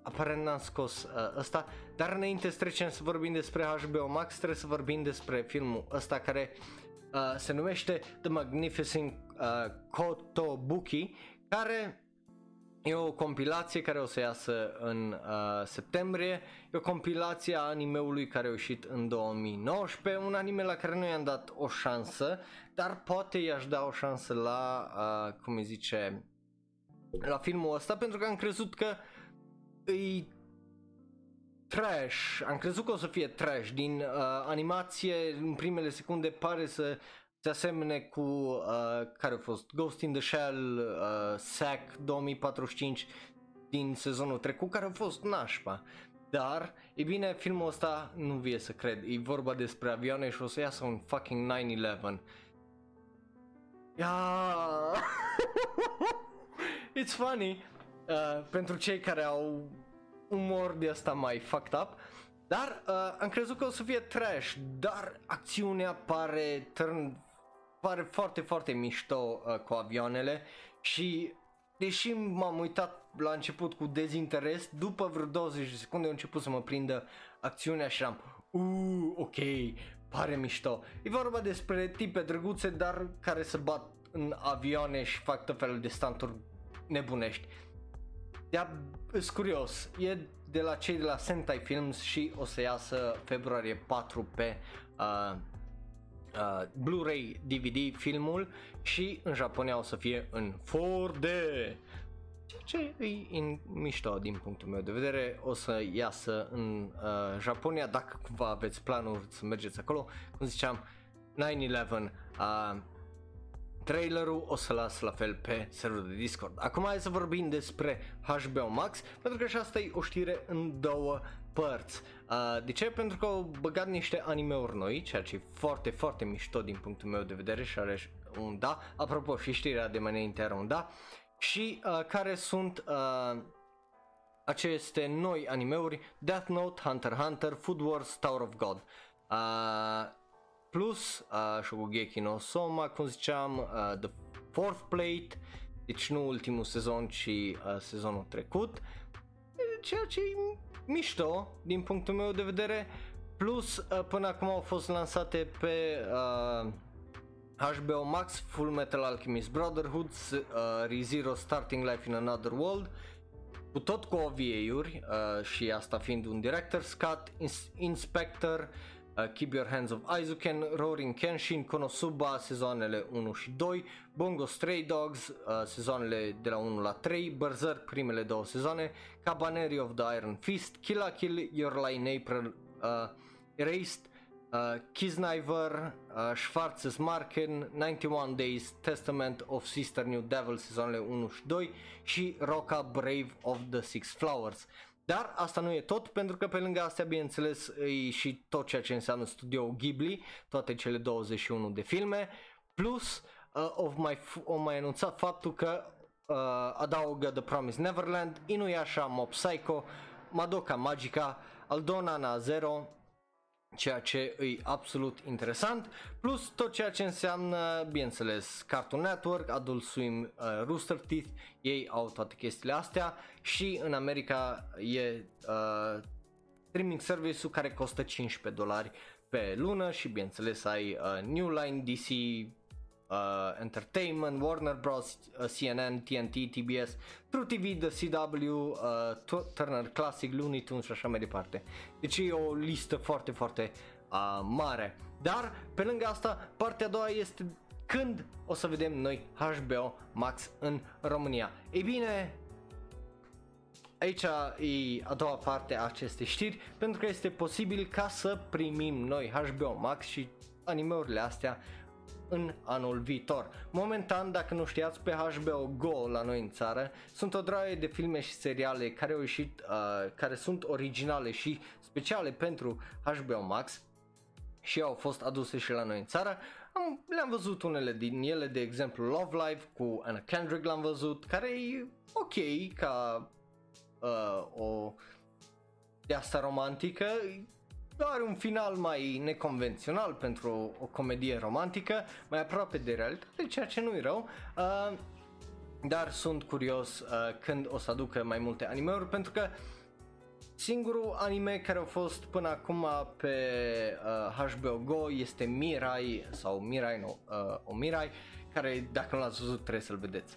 aparent n-am scos uh, ăsta, dar înainte să trecem să vorbim despre HBO Max, trebuie să vorbim despre filmul ăsta care uh, se numește The Magnificent uh, Kotobuki, care E o compilație care o să iasă în uh, septembrie, e o compilație a animeului care a ieșit în 2019, un anime la care nu i-am dat o șansă, dar poate i-aș da o șansă la, uh, cum îi zice, la filmul ăsta, pentru că am crezut că îi trash, am crezut că o să fie trash, din uh, animație în primele secunde pare să se asemene cu uh, care a fost Ghost in the Shell, uh, Sack 2045 din sezonul trecut, care a fost nașpa. Dar, e bine, filmul ăsta nu vie să cred. E vorba despre avioane și o să iasă un fucking 9-11. Yeah. It's funny uh, pentru cei care au umor de asta mai fucked up. Dar uh, am crezut că o să fie trash, dar acțiunea pare turn pare foarte, foarte mișto uh, cu avioanele și deși m-am uitat la început cu dezinteres, după vreo 20 de secunde a început să mă prindă acțiunea și am Uuu, ok, pare mișto. E vorba despre tipe drăguțe, dar care se bat în avioane și fac tot felul de stanturi nebunești. Ia, sunt curios, e de la cei de la Sentai Films și o să iasă februarie 4 pe uh, uh, Blu-ray DVD filmul și în Japonia o să fie în 4D. Ceea ce e în mișto din punctul meu de vedere, o să iasă în uh, Japonia dacă cumva aveți planuri să mergeți acolo, cum ziceam, 9-11 uh, trailerul o să las la fel pe serverul de Discord. Acum hai să vorbim despre HBO Max, pentru că și asta e o știre în două părți. Uh, de ce? Pentru că au băgat niște anime-uri noi, ceea ce e foarte, foarte mișto din punctul meu de vedere și are un da. Apropo, și știrea de mai era un da. Și uh, care sunt uh, aceste noi animeuri Death Note, Hunter x Hunter, Food Wars, Tower of God. Uh, Plus uh, Shokugeki no Soma, cum ziceam, uh, The Fourth Plate, deci nu ultimul sezon, ci uh, sezonul trecut, ceea ce e mișto din punctul meu de vedere. Plus, uh, până acum au fost lansate pe uh, HBO Max, Full Metal Alchemist Brotherhood, uh, ReZero Starting Life in Another World, cu tot cu OVA-uri uh, și asta fiind un director's cut, Inspector, uh, Keep Your Hands of Aizuken, Roaring Kenshin, Konosuba, sezoanele 1 și 2, Bongo Stray Dogs, uh, sezoanele de la 1 la 3, Berserk, primele două sezoane, Cabaneri of the Iron Fist, Kill la Kill, Your Line April, uh, Erased, uh, Kisniver, uh, Schwarzes Marken, 91 Days, Testament of Sister New Devil, sezoanele 1 și 2 și Roca Brave of the Six Flowers. Dar asta nu e tot, pentru că pe lângă astea, bineînțeles, e și tot ceea ce înseamnă studio Ghibli, toate cele 21 de filme, plus uh, of mai, o mai anunțat faptul că uh, adaugă The Promised Neverland, Inuyasha, Mob Psycho, Madoka Magica, Aldona na Zero, ceea ce e absolut interesant, plus tot ceea ce înseamnă, bineînțeles, Cartoon Network, Adult Swim, uh, Rooster Teeth, ei au toate chestiile astea și în America e uh, streaming service-ul care costă 15 dolari pe lună și bineînțeles ai uh, New Line, DC, uh, Entertainment, Warner Bros, uh, CNN, TNT, TBS, True TV, The CW, uh, Turner Classic, Looney Tunes și așa mai departe. Deci e o listă foarte, foarte uh, mare. Dar, pe lângă asta, partea a doua este când o să vedem noi HBO Max în România. Ei bine, aici e a doua parte a acestei știri, pentru că este posibil ca să primim noi HBO Max și animeurile astea în anul viitor. Momentan, dacă nu știați, pe HBO Go la noi în țară sunt o draie de filme și seriale care au ieșit, uh, care sunt originale și speciale pentru HBO Max și au fost aduse și la noi în țară. Am, le-am văzut unele din ele, de exemplu Love Life cu Anna Kendrick l-am văzut, care e ok ca uh, o de asta romantică, are un final mai neconvențional pentru o comedie romantică, mai aproape de realitate, ceea ce nu-i rău. Uh, dar sunt curios uh, când o să aducă mai multe animeuri pentru că singurul anime care a fost până acum pe uh, HBO Go este Mirai sau Mirai, no, uh, o Mirai care dacă nu l-ați văzut trebuie să-l vedeți.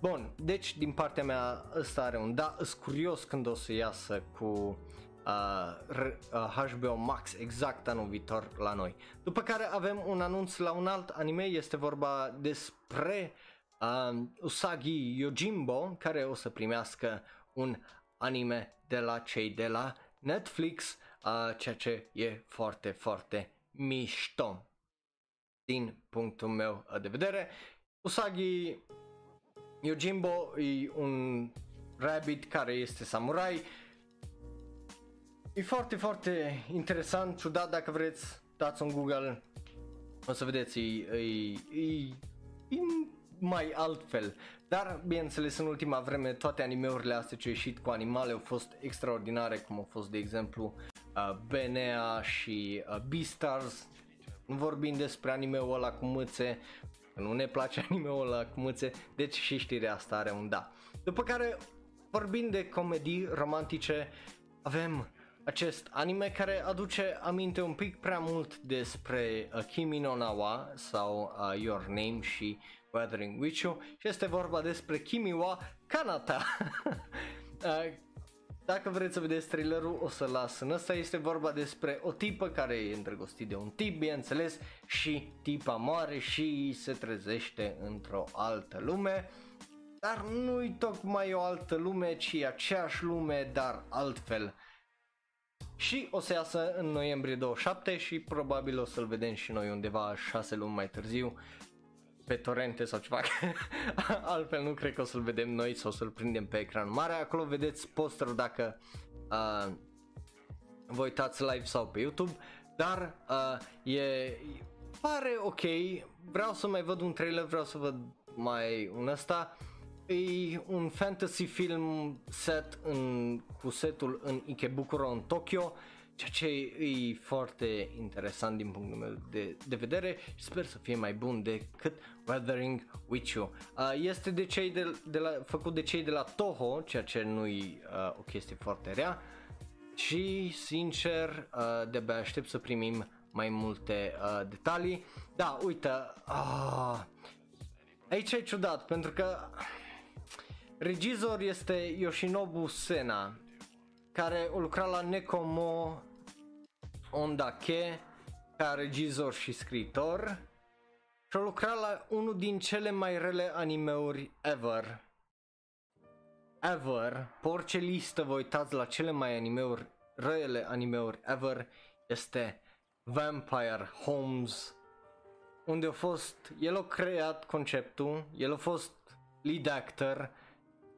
Bun, deci din partea mea ăsta are un da, sunt curios când o să iasă cu uh, uh, HBO Max exact anul viitor la noi. După care avem un anunț la un alt anime, este vorba despre uh, Usagi Yojimbo care o să primească un anime de la cei de la Netflix, uh, ceea ce e foarte, foarte mișto din punctul meu de vedere. Usagi Yojimbo e un rabbit care este samurai E foarte, foarte interesant, ciudat dacă vreți, dați un Google, o să vedeți, e, e, e, e mai altfel. Dar, bineînțeles, în ultima vreme toate animeurile astea ce au ieșit cu animale au fost extraordinare, cum au fost, de exemplu, uh, Benea și uh, Beastars. Nu vorbim despre animeul ăla cu mâțe, nu ne place animeul ăla cu mâțe, deci și știrea asta are un da. După care, vorbind de comedii romantice, avem acest anime care aduce aminte un pic prea mult despre uh, Kimi no Nawa sau uh, Your Name și Weathering with You și este vorba despre Kimi wa Kanata. uh, dacă vreți să vedeți trailerul, o să las în ăsta. Este vorba despre o tipă care e îndrăgostit de un tip, bineînțeles, și tipa moare și se trezește într-o altă lume. Dar nu-i tocmai o altă lume, ci aceeași lume, dar altfel și o să iasă în noiembrie 27 și probabil o să-l vedem și noi undeva 6 luni mai târziu pe torrente sau ceva, altfel nu cred că o să-l vedem noi sau să-l prindem pe ecran mare, acolo vedeți posterul dacă uh, vă uitați live sau pe YouTube, dar uh, e, pare ok, vreau să mai văd un trailer, vreau să văd mai un ăsta, E un fantasy film set în, cu setul în Ikebukuro în Tokyo ceea ce e foarte interesant din punctul meu de, de vedere și sper să fie mai bun decât Weathering with You. Uh, este de cei de, de la, făcut de cei de la Toho, ceea ce nu e uh, o chestie foarte rea și sincer uh, de-abia aștept să primim mai multe uh, detalii. Da, uite, uh, aici e ciudat pentru că regizor este Yoshinobu Sena care o lucra la Nekomo Ondake ca regizor și scriitor și a lucrat la unul din cele mai rele animeuri ever. Ever, pe orice listă vă uitați la cele mai animeuri, rele animeuri ever, este Vampire Homes, unde a fost, el a creat conceptul, el a fost lead actor,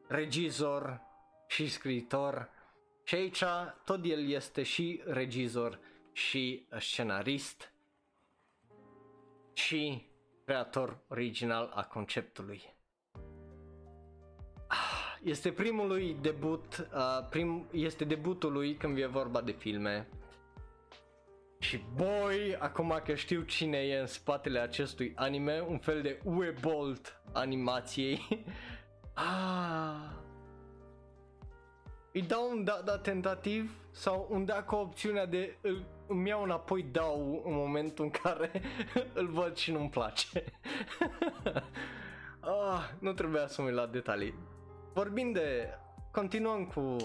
regizor și scriitor și aici tot el este și regizor și scenarist și creator original a conceptului. Ah, este primul lui debut, uh, prim, este debutul lui când e vorba de filme. Și boy, acum că știu cine e în spatele acestui anime, un fel de Uebolt animației. ah, îi dau un da, da tentativ sau un da cu opțiunea de îl, îmi iau înapoi dau în momentul în care îl văd și nu-mi place. ah, nu trebuia să mă la detalii. Vorbind de... Continuăm cu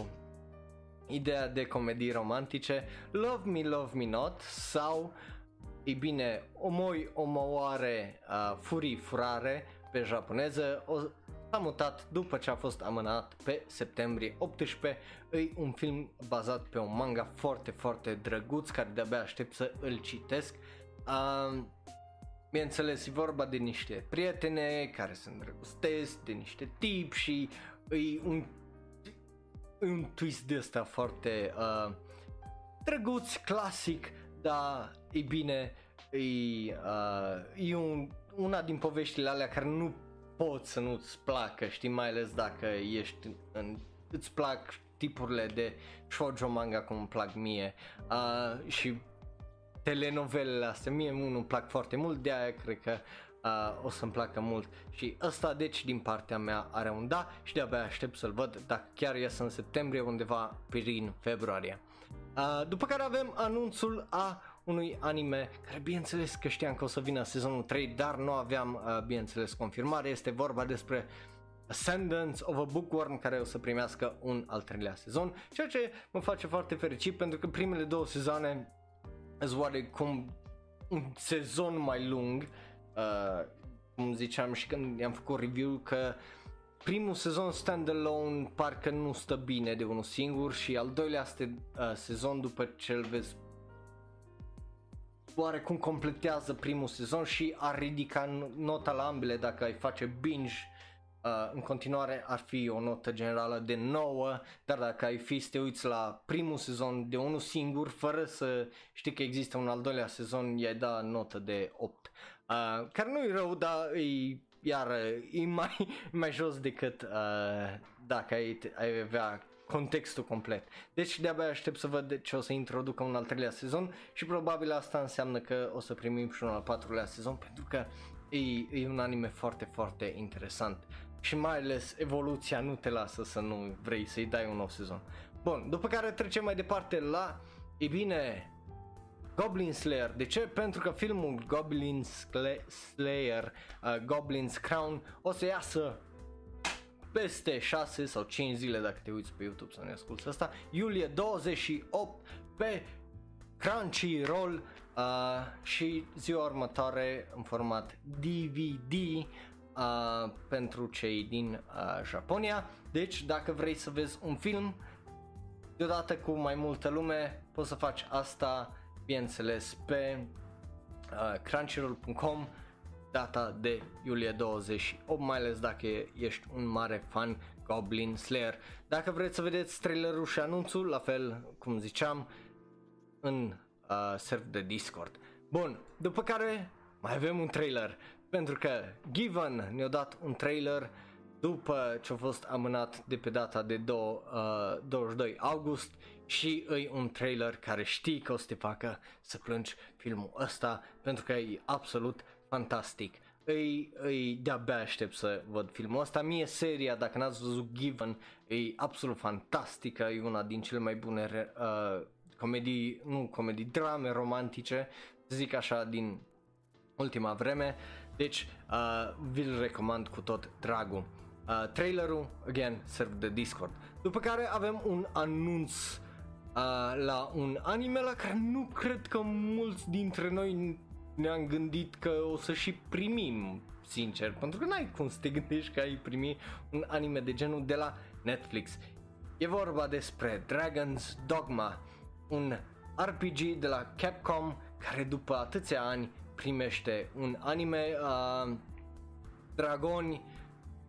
ideea de comedii romantice Love Me, Love Me Not sau e bine, Omoi, Omoare, uh, Furii, Furare pe japoneză o, s-a mutat după ce a fost amânat pe septembrie 18. E un film bazat pe un manga foarte, foarte drăguț care de-abia aștept să îl citesc. Uh, bineînțeles, e vorba de niște prietene care se îndrăgostesc, de niște tip și e un, e un twist de ăsta foarte uh, drăguț, clasic, dar e bine, e, uh, e un, una din poveștile alea care nu poți să nu-ți placă, știi, mai ales dacă ești în, îți plac tipurile de shoujo manga cum îmi plac mie uh, și telenovelele astea, mie unul îmi plac foarte mult, de aia cred că uh, o să-mi placă mult și ăsta deci din partea mea are un da și de-abia aștept să-l văd dacă chiar ies în septembrie undeva prin februarie. Uh, după care avem anunțul a unui anime care bineînțeles că știam că o să vină sezonul 3, dar nu aveam uh, bineînțeles confirmare. Este vorba despre Ascendance of a Bookworm care o să primească un al treilea sezon, ceea ce mă face foarte fericit pentru că primele două sezoane sunt oarecum un sezon mai lung, uh, cum ziceam și când i-am făcut review că primul sezon standalone parcă nu stă bine de unul singur și al doilea este uh, sezon după ce îl vezi oarecum completează primul sezon și ar ridica nota la ambele dacă ai face binge Uh, în continuare ar fi o notă generală de 9, dar dacă ai fi să te uiți la primul sezon de unul singur, fără să știi că există un al doilea sezon, i-ai da notă de 8. Uh, care nu e rău, dar e, iar e mai, mai jos decât uh, dacă ai, ai avea contextul complet. Deci de-abia aștept să văd ce o să introducă un al treilea sezon și probabil asta înseamnă că o să primim și un al patrulea sezon pentru că e, e un anime foarte, foarte interesant și mai ales evoluția nu te lasă să nu vrei să-i dai un nou sezon. Bun, după care trecem mai departe la, e bine, Goblin Slayer. De ce? Pentru că filmul Goblin Slayer, uh, Goblin's Crown o să iasă peste 6 sau 5 zile dacă te uiți pe YouTube să ne asculti asta, iulie 28 pe Crunchyroll uh, și ziua următoare în format DVD uh, pentru cei din uh, Japonia. Deci dacă vrei să vezi un film deodată cu mai multă lume, poți să faci asta, bineînțeles, pe uh, crunchyroll.com data de iulie 28, mai ales dacă ești un mare fan Goblin Slayer. Dacă vreți să vedeți trailerul și anunțul, la fel cum ziceam, în uh, server de Discord. Bun, după care mai avem un trailer, pentru că Given ne-a dat un trailer după ce a fost amânat de pe data de do, uh, 22 august și îi un trailer care știi că o să te facă să plângi filmul ăsta pentru că e absolut fantastic. Îi, îi de-abia aștept să văd filmul ăsta. Mie seria, dacă n-ați văzut Given, e absolut fantastică, e una din cele mai bune uh, comedii, nu comedii, drame romantice, zic așa, din ultima vreme. Deci, uh, vi-l recomand cu tot dragul. Uh, trailerul, again, serv de Discord. După care avem un anunț uh, la un anime la care nu cred că mulți dintre noi ne-am gândit că o să și primim, sincer, pentru că n-ai cum să te gândești că ai primi un anime de genul de la Netflix. E vorba despre Dragon's Dogma, un RPG de la Capcom care după atâția ani primește un anime uh, dragoni,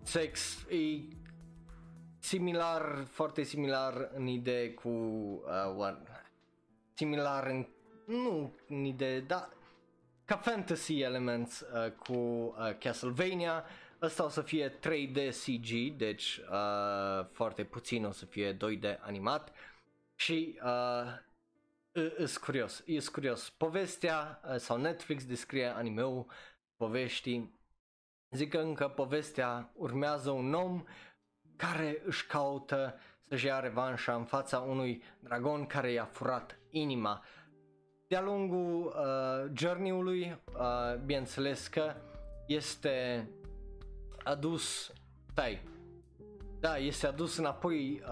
sex, e similar, foarte similar în idee cu uh, what, similar în, nu în idee, dar ca fantasy elements uh, cu uh, Castlevania. Ăsta o să fie 3D CG, deci uh, foarte puțin o să fie 2D animat și uh, Îs curios, e curios. Povestea uh, sau Netflix descrie animeul poveștii. Zic că încă povestea urmează un om care își caută să-și ia revanșa în fața unui dragon care i-a furat inima. De-a lungul uh, journey-ului, uh, bineînțeles că este adus, stai, da, este adus înapoi uh,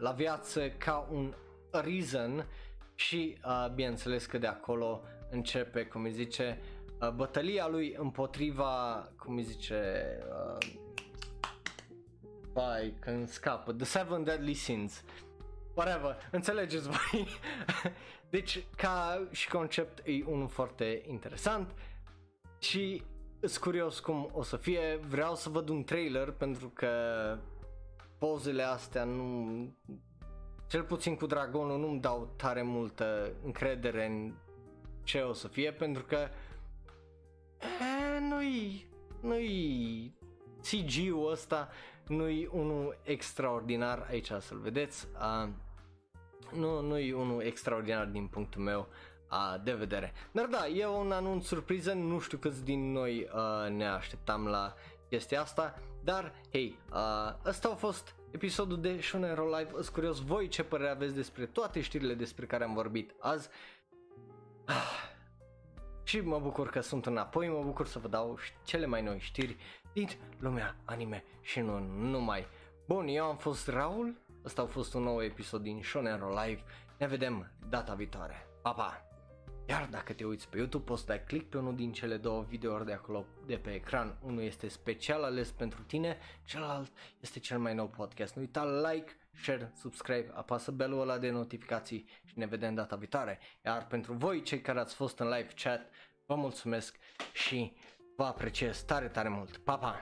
la viață ca un reason și uh, bineînțeles că de acolo începe, cum îi zice, uh, bătălia lui împotriva, cum îi zice, uh, vai, când scapă, The Seven Deadly Sins, whatever, înțelegeți voi. deci, ca și concept e unul foarte interesant și sunt curios cum o să fie, vreau să văd un trailer pentru că pozele astea nu cel puțin cu Dragonul nu-mi dau tare multă încredere în ce o să fie pentru că e, nu-i, nu-i CG-ul ăsta nu-i unul extraordinar aici să-l vedeți uh, nu, nu-i unul extraordinar din punctul meu uh, de vedere dar da, e un anunț surpriză nu știu câți din noi uh, ne așteptam la chestia asta dar hei, uh, ăsta a fost episodul de Shonero Live. Îs curios voi ce părere aveți despre toate știrile despre care am vorbit azi. Ah. Și mă bucur că sunt înapoi, mă bucur să vă dau cele mai noi știri din lumea anime și nu numai. Bun, eu am fost Raul, ăsta a fost un nou episod din Shonero Live. Ne vedem data viitoare. Pa, pa! Iar dacă te uiți pe YouTube poți dai click pe unul din cele două videouri de acolo de pe ecran. Unul este special ales pentru tine, celălalt este cel mai nou podcast. Nu uita like, share, subscribe, apasă belul ăla de notificații și ne vedem data viitoare. Iar pentru voi cei care ați fost în live chat, vă mulțumesc și vă apreciez tare tare mult. Pa, pa!